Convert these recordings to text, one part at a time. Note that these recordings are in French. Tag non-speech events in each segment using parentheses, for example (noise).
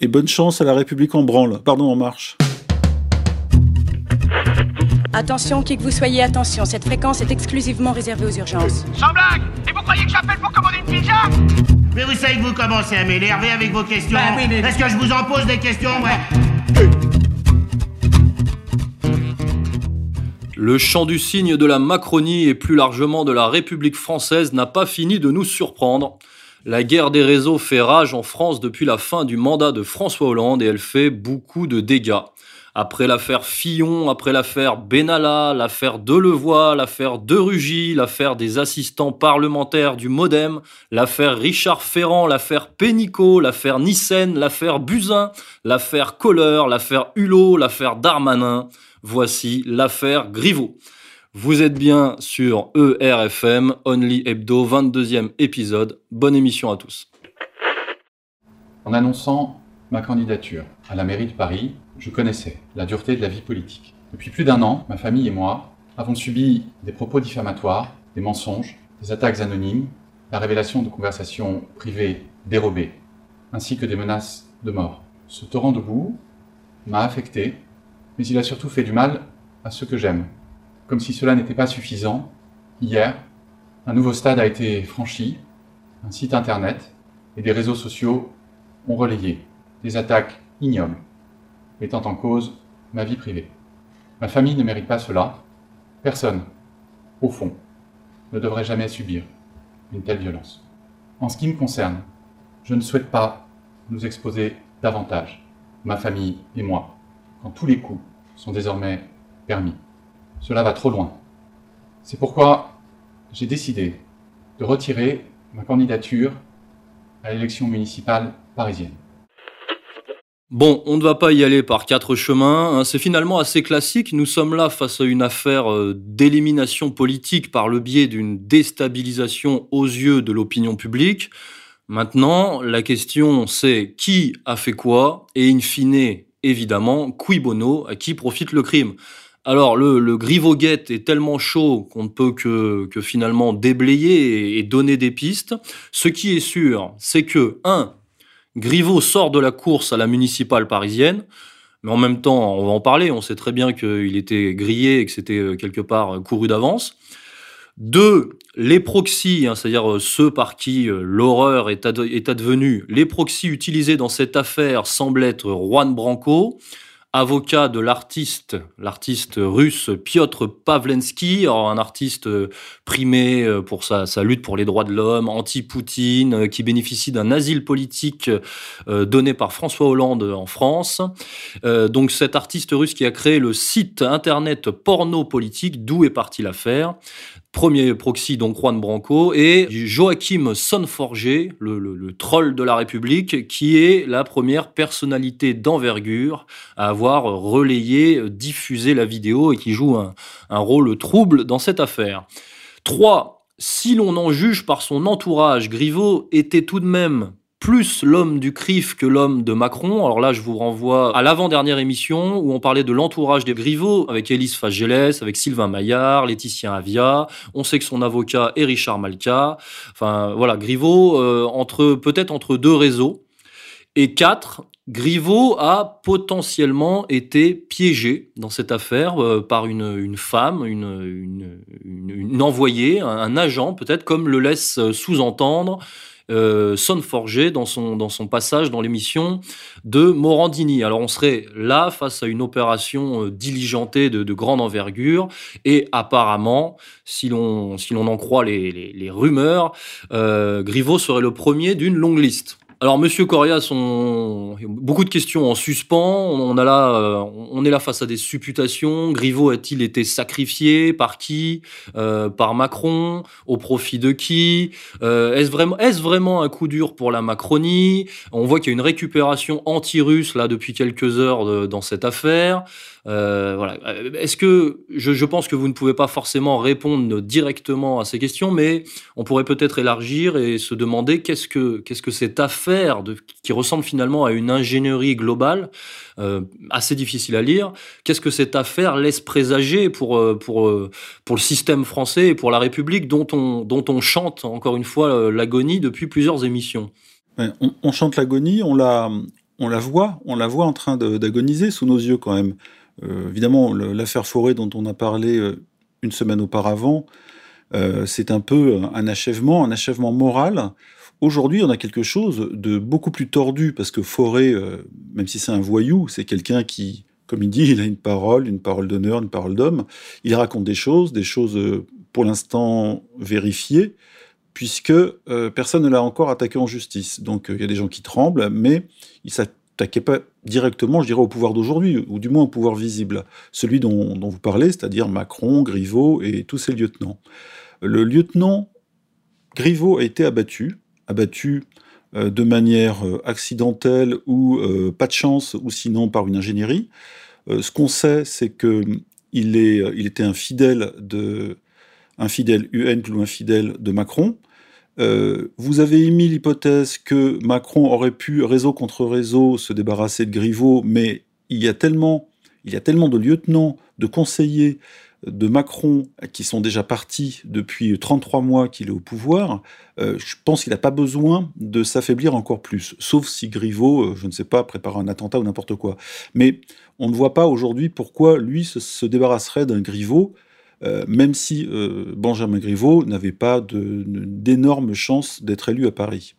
Et bonne chance à la République en branle, pardon, en marche. Attention, qui que vous soyez, attention, cette fréquence est exclusivement réservée aux urgences. Sans blague Et vous croyez que j'appelle pour commander une pizza? Mais vous savez que vous commencez à m'énerver avec vos questions. Bah oui, mais- Est-ce que je vous en pose des questions, ouais? Le chant du cygne de la Macronie et plus largement de la République française n'a pas fini de nous surprendre. La guerre des réseaux fait rage en France depuis la fin du mandat de François Hollande et elle fait beaucoup de dégâts. Après l'affaire Fillon, après l'affaire Benalla, l'affaire Delevoye, l'affaire De Rugy, l'affaire des assistants parlementaires du Modem, l'affaire Richard Ferrand, l'affaire Pénicaud, l'affaire Nissen, l'affaire Buzyn, l'affaire Kohler, l'affaire Hulot, l'affaire Darmanin, voici l'affaire Griveaux. Vous êtes bien sur ERFM, Only Hebdo, 22e épisode. Bonne émission à tous. En annonçant ma candidature à la mairie de Paris, je connaissais la dureté de la vie politique. Depuis plus d'un an, ma famille et moi avons subi des propos diffamatoires, des mensonges, des attaques anonymes, la révélation de conversations privées dérobées, ainsi que des menaces de mort. Ce torrent de boue m'a affecté, mais il a surtout fait du mal à ceux que j'aime. Comme si cela n'était pas suffisant, hier, un nouveau stade a été franchi, un site internet et des réseaux sociaux ont relayé des attaques ignobles, mettant en cause ma vie privée. Ma famille ne mérite pas cela. Personne, au fond, ne devrait jamais subir une telle violence. En ce qui me concerne, je ne souhaite pas nous exposer davantage, ma famille et moi, quand tous les coups sont désormais permis. Cela va trop loin. C'est pourquoi j'ai décidé de retirer ma candidature à l'élection municipale parisienne. Bon, on ne va pas y aller par quatre chemins. hein. C'est finalement assez classique. Nous sommes là face à une affaire euh, d'élimination politique par le biais d'une déstabilisation aux yeux de l'opinion publique. Maintenant, la question c'est qui a fait quoi? Et in fine, évidemment, qui bono, à qui profite le crime? Alors, le, le Griveauguette est tellement chaud qu'on ne peut que, finalement déblayer et, donner des pistes. Ce qui est sûr, c'est que, un, Griveaux sort de la course à la municipale parisienne, mais en même temps, on va en parler, on sait très bien qu'il était grillé et que c'était euh, quelque part euh, couru d'avance. Deux, les proxys, hein, c'est-à-dire euh, ceux par qui l'horreur est, est advenue, les proxys utilisés dans cette affaire semblent être Juan Branco, avocat de l'artiste, l'artiste russe Piotr Pavlensky, un artiste euh, primé euh, pour sa, sa lutte pour les droits de l'homme, anti-Poutine, euh, qui bénéficie d'un asile politique donné par François Hollande en France. Donc cet artiste russe qui a créé le site internet porno politique, d'où est partie l'affaire. Premier proxy, donc Juan Branco, et Joachim Sonforger, le, troll de la République, qui est la première personnalité d'envergure à avoir relayé, diffusé la vidéo et qui joue un, rôle trouble dans cette affaire. 3. Si l'on en juge par son entourage, Griveaux était tout de même plus l'homme du CRIF que l'homme de Macron. Alors là, je vous renvoie à l'avant-dernière émission où on parlait de l'entourage des Griveaux avec Élise Fageles, avec Sylvain Maillard, Laetitia Avia. On sait que son avocat est Richard Malka. Enfin, voilà, Griveaux, euh, entre, peut-être entre deux réseaux. Et quatre, Griveaux a potentiellement été piégé dans cette affaire euh, par une, femme, une, envoyée, un, un agent peut-être, comme le laisse euh, sous-entendre euh, Sonforger dans son, dans son passage dans l'émission de Morandini. Alors on serait là face à une opération euh, diligentée de, de grande envergure et apparemment, si l'on si en croit les, rumeurs, euh, serait le premier d'une longue liste. Alors, Monsieur Corias, on... beaucoup de questions en suspens. Euh, on est là face à des supputations. Griveaux a-t-il été sacrifié? Par qui? Euh, Par Macron? Au profit de qui? Euh, Est-ce vraiment, un coup dur pour la Macronie? On voit qu'il y a une récupération anti-russe là depuis quelques heures dans cette affaire. Euh, voilà. Euh, Est-ce que je, pense que vous ne pouvez pas forcément répondre directement à ces questions, mais on pourrait peut-être élargir et se demander qu'est-ce que cette affaire qui ressemble finalement à une ingénierie globale euh, assez difficile à lire. Qu'est-ce que cette affaire laisse présager pour le système français et pour la République dont on chante encore une fois l'agonie depuis plusieurs émissions? On, chante l'agonie, on la, on la voit, on la voit en train d'agoniser sous nos yeux quand même. Euh, évidemment, l'affaire Forêt dont on a parlé euh, une semaine auparavant, euh, c'est un peu un achèvement, un achèvement moral. Aujourd'hui, on a quelque chose de beaucoup plus tordu parce que Forêt, même si c'est un voyou, c'est quelqu'un qui, comme il dit, il a une parole, une parole d'honneur, une parole d'homme. Il raconte des choses, des choses pour l'instant vérifiées, puisque personne ne l'a encore attaqué en justice. Donc il y a des gens qui tremblent, mais il s'attaquait pas directement, je dirais, au pouvoir d'aujourd'hui, ou du moins au pouvoir visible, celui dont, vous parlez, c'est-à-dire Macron, Griveaux et tous ces lieutenants. Le lieutenant Griveaux a été abattu, abattu euh, de manière euh, accidentelle ou euh, pas de chance, ou sinon par une ingénierie. ce qu'on sait, c'est que il, est, il était un fidèle de un fidèle ou un fidèle de Macron. Euh, vous avez émis l'hypothèse que Macron aurait pu, réseau contre réseau, se débarrasser de Griveaux, mais il y a tellement, il y a tellement de lieutenants, de conseillers de Macron qui sont déjà partis depuis 33 mois qu'il est au pouvoir, euh, je pense qu'il n'a pas besoin de s'affaiblir encore plus, sauf si Griveaux, euh, je ne sais pas, prépare un attentat ou n'importe quoi. Mais on ne voit pas aujourd'hui pourquoi lui se débarrasserait d'un Griveaux euh, même si euh, Benjamin Griveaux n'avait pas d'énormes chances d'être élu à Paris.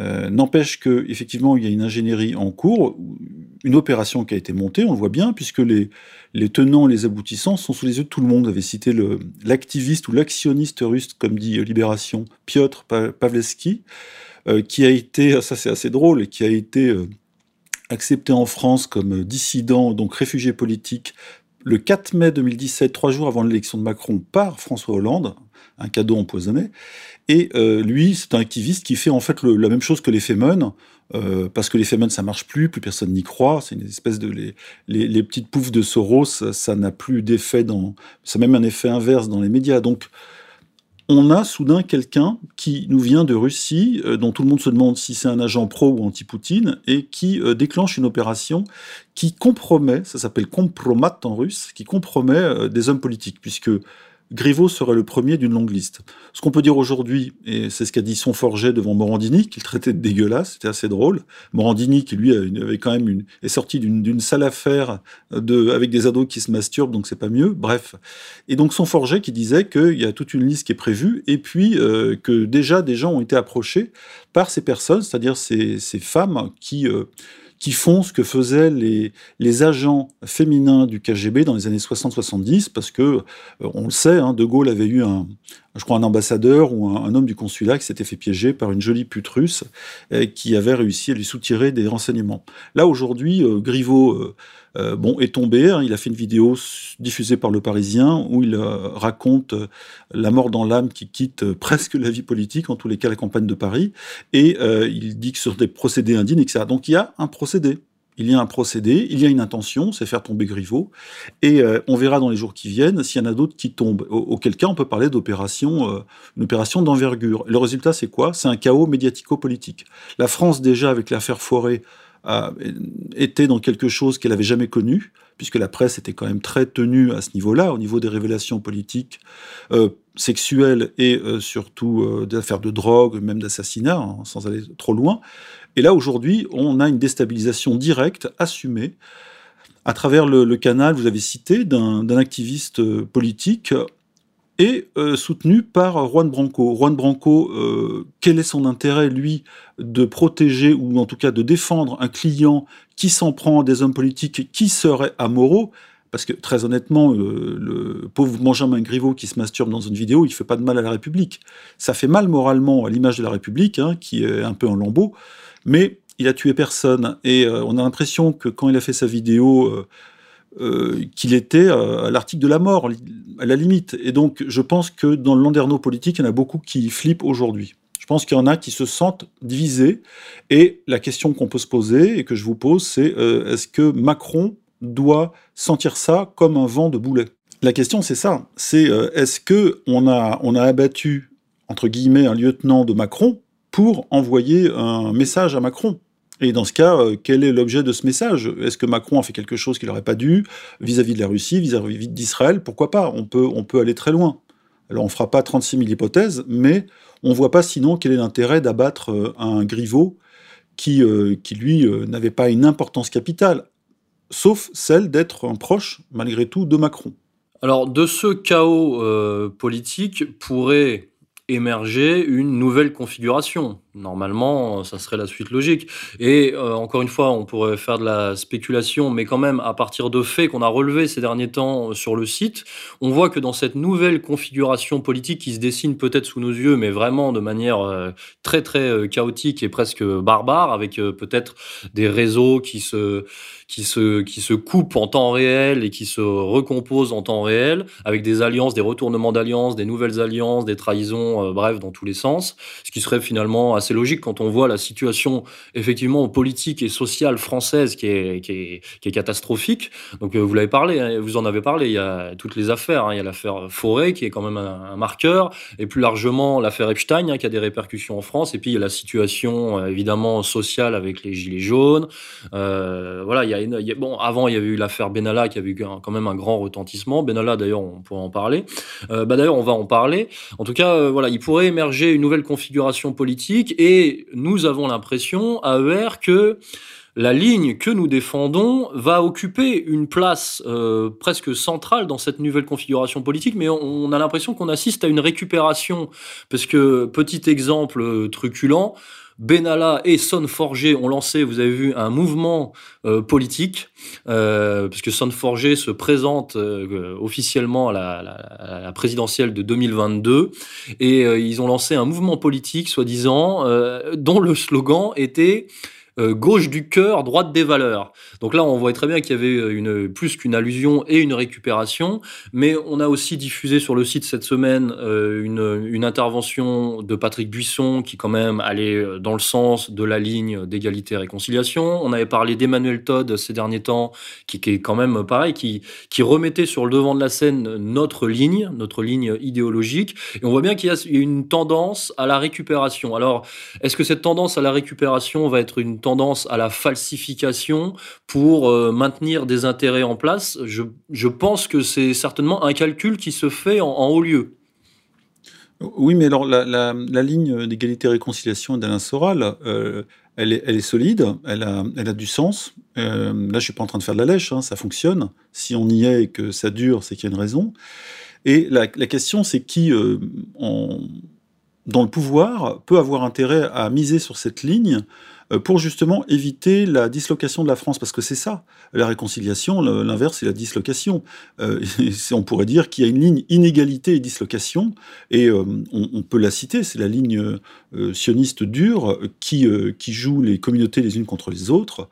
Euh, n'empêche qu'effectivement, il y a une ingénierie en cours, une opération qui a été montée, on le voit bien, puisque les, tenants et les aboutissants sont sous les yeux de tout le monde. Avez cité l'activiste ou l'actionniste russe, comme dit Libération, Piotr Pavlevski, qui a été, ça c'est assez drôle, qui a été accepté en France comme dissident, donc réfugié politique, le 4 mai 2017, trois jours avant l'élection de Macron, par François Hollande, un cadeau empoisonné. Et euh, lui, c'est un activiste qui fait en fait la même chose que les Femen, euh, parce que les Femen, ça marche plus, plus personne n'y croit. C'est une espèce de les, les, petites poufs de Soros, ça n'a plus d'effet dans, ça a même un effet inverse dans les médias. Donc on a soudain quelqu'un qui nous vient de Russie, euh, dont tout le monde se demande si c'est un agent pro ou anti-Poutine, et qui euh, déclenche une opération qui compromet, ça s'appelle compromat en russe, qui compromet euh, des hommes politiques, puisque Griveaux serait le premier d'une longue liste. Ce qu'on peut dire aujourd'hui, et c'est ce qu'a dit Sonforget devant Morandini, qu'il traitait de dégueulasse, c'était assez drôle. Morandini, qui lui avait quand même une, est sorti d'une sale affaire de, avec des ados qui se masturbent, donc c'est pas mieux. Bref. Et donc Sonforget qui disait qu'il y a toute une liste qui est prévue, et puis euh, que déjà des gens ont été approchés par ces personnes, c'est-à-dire ces, ces femmes qui euh, qui font ce que faisaient les, agents féminins du KGB dans les années 60-70, parce que, euh, on le sait, hein, De Gaulle avait eu un, je crois, un ambassadeur ou un, homme du consulat qui s'était fait piéger par une jolie pute russe et qui avait réussi à lui soutirer des renseignements. Là, aujourd'hui, euh, Griveaux euh, euh, bon, est tombé. Hein. il a fait une vidéo diffusée par Le Parisien où il raconte la mort dans l'âme qui quitte presque la vie politique, en tous les cas la campagne de Paris, et il dit que sur des procédés indignes, etc. Donc il y a un procédé il y a un procédé, il y a une intention, c'est faire tomber Griveaux, et euh, on verra dans les jours qui viennent s'il y en a d'autres qui tombent. auquel cas, on peut parler d'opération, euh, une opération d'envergure. Le résultat, c'est quoi? C'est un chaos médiatico-politique. La France, déjà, avec l'affaire Forêt, a été dans quelque chose qu'elle n'avait jamais connu, puisque la presse était quand même très tenue à ce niveau-là, au niveau des révélations politiques, euh, sexuelles et surtout d'affaires de drogue, même d'assassinat, hein, sans aller trop loin. Et là, aujourd'hui, on a une déstabilisation directe, assumée, à travers le, canal, vous avez cité, d'un activiste euh, politique et euh, soutenu par Juan Branco. Juan Branco, euh, quel est son intérêt, lui, de protéger ou en tout cas de défendre un client qui s'en prend des hommes politiques qui seraient amoraux? Parce que très honnêtement, le, pauvre Benjamin Griveaux qui se masturbe dans une vidéo, il fait pas de mal à la République. Ça fait mal moralement à l'image de la République, hein, qui est un peu en lambeau. Mais il a tué personne. Et euh, on a l'impression que quand il a fait sa vidéo, euh, euh, qu'il était à l'article de la mort, à la limite. Et donc, je pense que dans le landerneau politique, il y en a beaucoup qui flippent aujourd'hui. Je pense qu'il y en a qui se sentent divisés. Et la question qu'on peut se poser, et que je vous pose, c'est est-ce que Macron doit sentir ça comme un vent de boulet? La question, c'est ça. C'est est-ce que on a, on a abattu, entre guillemets, un lieutenant de Macron pour envoyer un message à Macron? Et dans ce cas, euh, quel est l'objet de ce message? Est-ce que Macron a fait quelque chose qu'il n'aurait pas dû? Vis-à-vis de la Russie, vis-à-vis d'Israël Pourquoi pas? On peut, aller très loin. Alors on ne fera pas 36 000 hypothèses, mais on ne voit pas sinon quel est l'intérêt d'abattre euh, un Griveaux qui, qui lui, n'avait pas une importance capitale, sauf celle d'être un proche, malgré tout, de Macron. Alors, de ce chaos politique pourrait émerger une nouvelle configuration. Normalement, ça serait la suite logique. Et euh, encore une fois, on pourrait faire de la spéculation, mais quand même, à partir de faits qu'on a relevés ces derniers temps euh, sur le site, on voit que dans cette nouvelle configuration politique qui se dessine peut-être sous nos yeux, mais vraiment de manière euh, très très chaotique et presque barbare, avec peut-être des réseaux qui se qui se qui se coupent en temps réel et qui se recomposent en temps réel, avec des alliances, des retournements d'alliances, des nouvelles alliances, des trahisons, bref, dans tous les sens, ce qui serait finalement assez logique quand on voit la situation effectivement politique et sociale française qui est, qui est, qui est catastrophique. Donc euh, vous l'avez parlé, hein, vous en avez parlé, il y a toutes les affaires. Hein. Il y a l'affaire Forêt qui est quand même un, marqueur, et plus largement l'affaire Epstein hein, qui a des répercussions en France, et puis il y a la situation euh, évidemment sociale avec les gilets jaunes. Euh, voilà, il y, a, bon avant il y avait eu l'affaire Benalla qui a eu quand même un grand retentissement. Benalla d'ailleurs on pourrait en parler. Bah d'ailleurs on va en parler. En tout cas voilà, il pourrait émerger une nouvelle configuration politique et nous avons l'impression à ER que la ligne que nous défendons va occuper une place euh, presque centrale dans cette nouvelle configuration politique, mais on, a l'impression qu'on assiste à une récupération, parce que, petit exemple euh, truculent, Benalla et Son Forger ont lancé, vous avez vu, un mouvement euh, politique, euh, puisque Son Forger se présente euh, officiellement à la, à la, présidentielle de 2022, et ils ont lancé un mouvement politique, soi-disant, dont le slogan était euh, gauche du cœur, droite des valeurs. Donc là, on voit très bien qu'il y avait euh, une, plus qu'une allusion et une récupération, mais on a aussi diffusé sur le site cette semaine euh, une, intervention de Patrick Buisson qui quand même allait dans le sens de la ligne d'égalité-réconciliation. On avait parlé d'Emmanuel Todd ces derniers temps, qui, qui, est quand même pareil, qui, qui remettait sur le devant de la scène notre ligne, notre ligne idéologique. Et on voit bien qu'il y a une tendance à la récupération. Alors, est-ce que cette tendance à la récupération va être une tendance à la falsification pour euh, maintenir des intérêts en place. Je, pense que c'est certainement un calcul qui se fait en, haut lieu. Oui, mais alors la, ligne d'égalité-réconciliation d'Alain Soral, euh, elle, est, solide, elle a, elle a du sens. Euh, là, je suis pas en train de faire de la lèche, hein, ça fonctionne. Si on y est et que ça dure, c'est qu'il y a une raison. Et la, question, c'est qui, en, dans le pouvoir, peut avoir intérêt à miser sur cette ligne pour justement éviter la dislocation de la France, parce que c'est ça, la réconciliation, l'inverse c'est la dislocation. Euh, (laughs) on pourrait dire qu'il y a une ligne inégalité et dislocation, et euh, on, peut la citer, c'est la ligne sioniste dure qui, qui joue les communautés les unes contre les autres,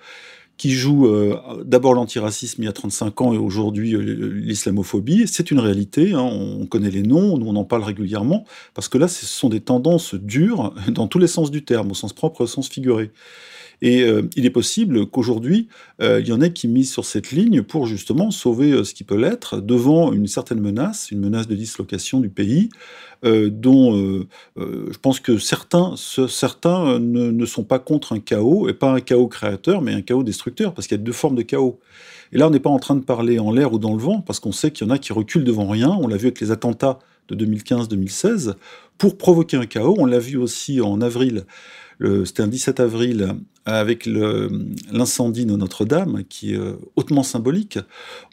qui joue euh, d'abord l'antiracisme il y a 35 ans et aujourd'hui euh, l'islamophobie. C'est une réalité, hein, on connaît les noms, nous on en parle régulièrement, parce que là ce sont des tendances dures (laughs) dans tous les sens du terme, au sens propre, au sens figuré. Et euh, il est possible qu'aujourd'hui, il y en ait qui misent sur cette ligne pour justement sauver ce qui peut l'être devant une certaine menace, une menace de dislocation du pays, dont je pense que certains, certains ne, sont pas contre un chaos, et pas un chaos créateur, mais un chaos destructeur, parce qu'il y a deux formes de chaos. Et là, on n'est pas en train de parler en l'air ou dans le vent, parce qu'on sait qu'il y en a qui reculent devant rien. On l'a vu avec les attentats de 2015-2016, pour provoquer un chaos. On l'a vu aussi en avril, c'était un 17 avril, avec l'incendie de Notre-Dame, qui est euh, hautement symbolique,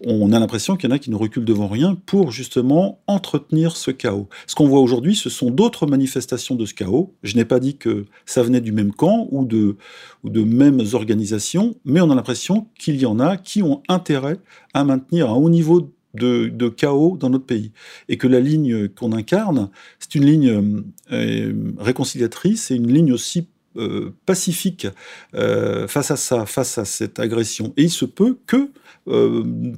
on a l'impression qu'il y en a qui ne reculent devant rien pour justement entretenir ce chaos. Ce qu'on voit aujourd'hui, ce sont d'autres manifestations de ce chaos. Je n'ai pas dit que ça venait du même camp ou de, ou de mêmes organisations, mais on a l'impression qu'il y en a qui ont intérêt à maintenir un haut niveau de, chaos dans notre pays. Et que la ligne qu'on incarne, c'est une ligne euh, réconciliatrice et une ligne aussi euh, pacifique euh, face à ça, face à cette agression. Et il se peut que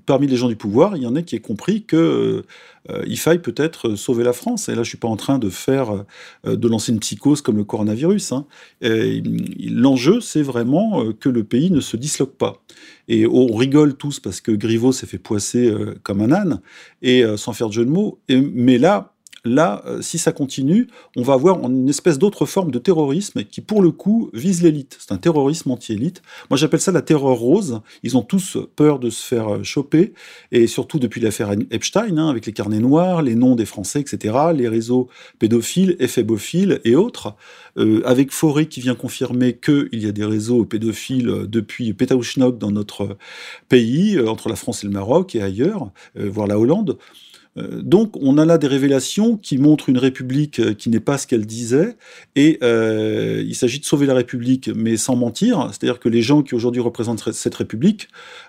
parmi les gens du pouvoir, il y en ait qui aient compris que il faille peut-être sauver la France. Et là, je suis pas en train de faire, de lancer une psychose comme le coronavirus. Hein. L'enjeu, c'est vraiment que le pays ne se disloque pas. Et on rigole tous parce que Griveaux s'est fait poisser comme un âne, et sans faire de jeu de mots. Mais là, là, euh, si ça continue, on va avoir une espèce d'autre forme de terrorisme qui, pour le coup, vise l'élite. C'est un terrorisme anti-élite. Moi, j'appelle ça la terreur rose. Ils ont tous peur de se faire euh, choper, et surtout depuis l'affaire Epstein, hein, avec les carnets noirs, les noms des Français, etc., les réseaux pédophiles, ephébophiles et autres, euh, avec Forêt qui vient confirmer qu'il y a des réseaux pédophiles depuis Pétaouchnok dans notre pays, entre la France et le Maroc et ailleurs, voire la Hollande. Euh, donc on a là des révélations qui montrent une République euh, qui n'est pas ce qu'elle disait, et euh, il s'agit de sauver la République, mais sans mentir, c'est-à-dire que les gens qui aujourd'hui représentent cette République,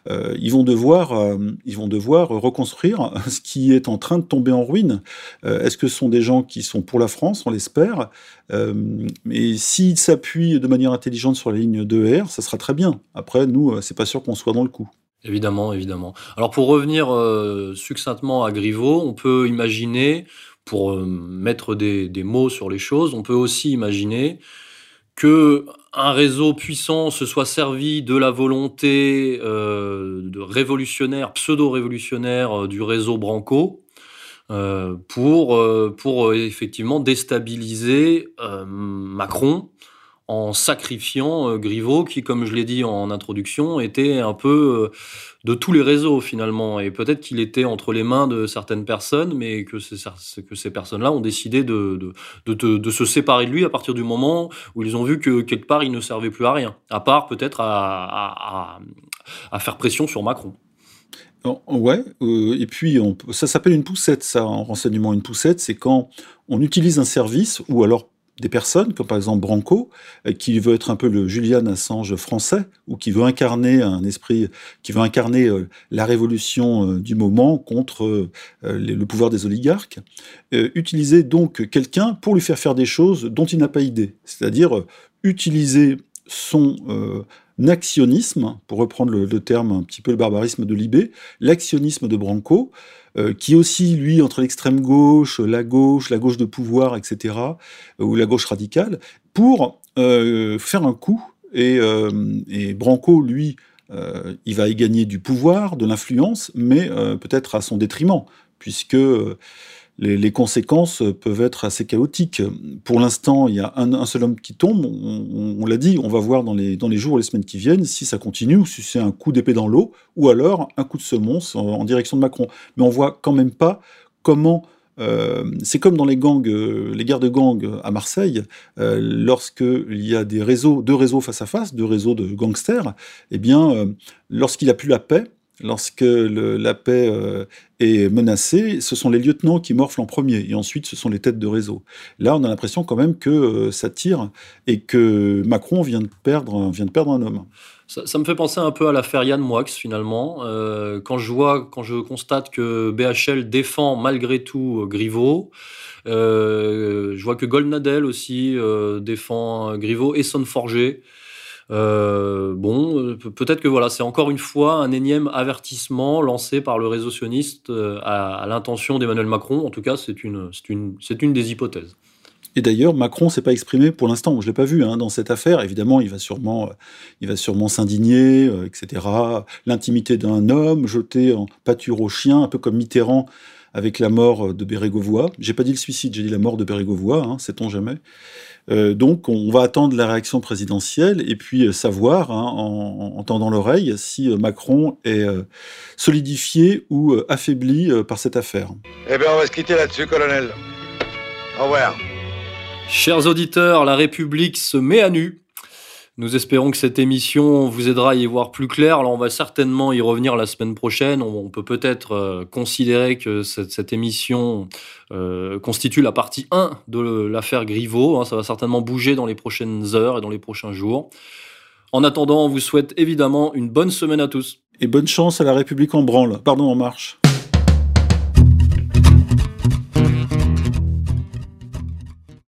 ils, vont devoir, ils vont devoir reconstruire (laughs) ce qui est en train de tomber en ruine. Est-ce que ce sont des gens qui sont pour la France, on l'espère, mais s'ils s'appuient de manière intelligente sur la ligne 2R, ça sera très bien. Après, nous, c'est pas sûr qu'on soit dans le coup. Évidemment, évidemment. Alors pour revenir euh, succinctement à Griveaux, on peut imaginer, pour euh, mettre des, mots sur les choses, on peut aussi imaginer que un réseau puissant se soit servi de la volonté euh, révolutionnaire, pseudo-révolutionnaire du réseau Branco pour effectivement déstabiliser Macron en sacrifiant euh, Griveaux, qui, comme je l'ai dit en introduction, était un peu euh, de tous les réseaux finalement. Et peut-être qu'il était entre les mains de certaines personnes, mais que, ces personnes-là ont décidé de, de, se séparer de lui à partir du moment où ils ont vu que quelque part il ne servait plus à rien, à part peut-être à, faire pression sur Macron. Ouais, euh, et puis ça s'appelle une poussette, ça, en renseignement. Une poussette, c'est quand on utilise un service, ou alors des personnes, comme par exemple Branco, euh, qui veut être un peu le Julian Assange français, ou qui veut incarner un esprit, qui veut incarner euh, la révolution euh, du moment contre le pouvoir des oligarques, utiliser donc quelqu'un pour lui faire faire des choses dont il n'a pas idée, c'est-à-dire utiliser son actionnisme, pour reprendre le, terme un petit peu le barbarisme de Libé, l'actionnisme de Branco, euh, qui aussi, lui, entre l'extrême gauche, la gauche, la gauche de pouvoir, etc., euh, ou la gauche radicale, pour euh, faire un coup. Et, et Branco, lui, il va y gagner du pouvoir, de l'influence, mais peut-être à son détriment, puisque les, conséquences peuvent être assez chaotiques. Pour l'instant, il y a un, seul homme qui tombe. On, l'a dit, on va voir dans les, jours et les semaines qui viennent si ça continue ou si c'est un coup d'épée dans l'eau ou alors un coup de semonce en, direction de Macron. Mais on voit quand même pas comment. Euh, c'est comme dans les gangs, euh, les guerres de gangs à Marseille, euh, lorsqu'il y a deux réseaux face à face, deux réseaux de gangsters, eh bien, lorsqu'il a plus la paix, lorsque la paix euh, est menacée, ce sont les lieutenants qui morflent en premier, et ensuite ce sont les têtes de réseau. Là, on a l'impression quand même que euh, ça tire, et que Macron vient de perdre, un homme. Ça, me fait penser un peu à l'affaire Yann Moix, finalement. Euh, quand je vois, quand je constate que BHL défend malgré tout Griveaux, je vois que Goldnadel aussi défend Griveaux et Sonneforger. Euh, bon, euh, peut-être que voilà, c'est encore une fois un énième avertissement lancé par le réseau sioniste euh, à, l'intention d'Emmanuel Macron. En tout cas, c'est une, une, une des hypothèses. Et d'ailleurs, Macron s'est pas exprimé pour l'instant. Je l'ai pas vu hein, dans cette affaire. Évidemment, il va sûrement, il va sûrement s'indigner, etc. L'intimité d'un homme jeté en pâture aux chiens, un peu comme Mitterrand avec la mort de Bérégovoy. J'ai pas dit le suicide, j'ai dit la mort de Bérégovoy, hein, sait-on jamais. Euh, donc on va attendre la réaction présidentielle et puis euh, savoir, hein, en, tendant l'oreille, si euh, Macron est solidifié ou affaibli par cette affaire. Eh bien on va se quitter là-dessus, colonel. Au revoir. Chers auditeurs, la République se met à nu. Nous espérons que cette émission vous aidera à y voir plus clair. Alors, on va certainement y revenir la semaine prochaine. On, peut peut-être euh, considérer que cette, émission euh, constitue la partie 1 de l'affaire Griveaux. Hein. ça va certainement bouger dans les prochaines heures et dans les prochains jours. En attendant, on vous souhaite évidemment une bonne semaine à tous. Et bonne chance à la République en branle. Pardon, en marche.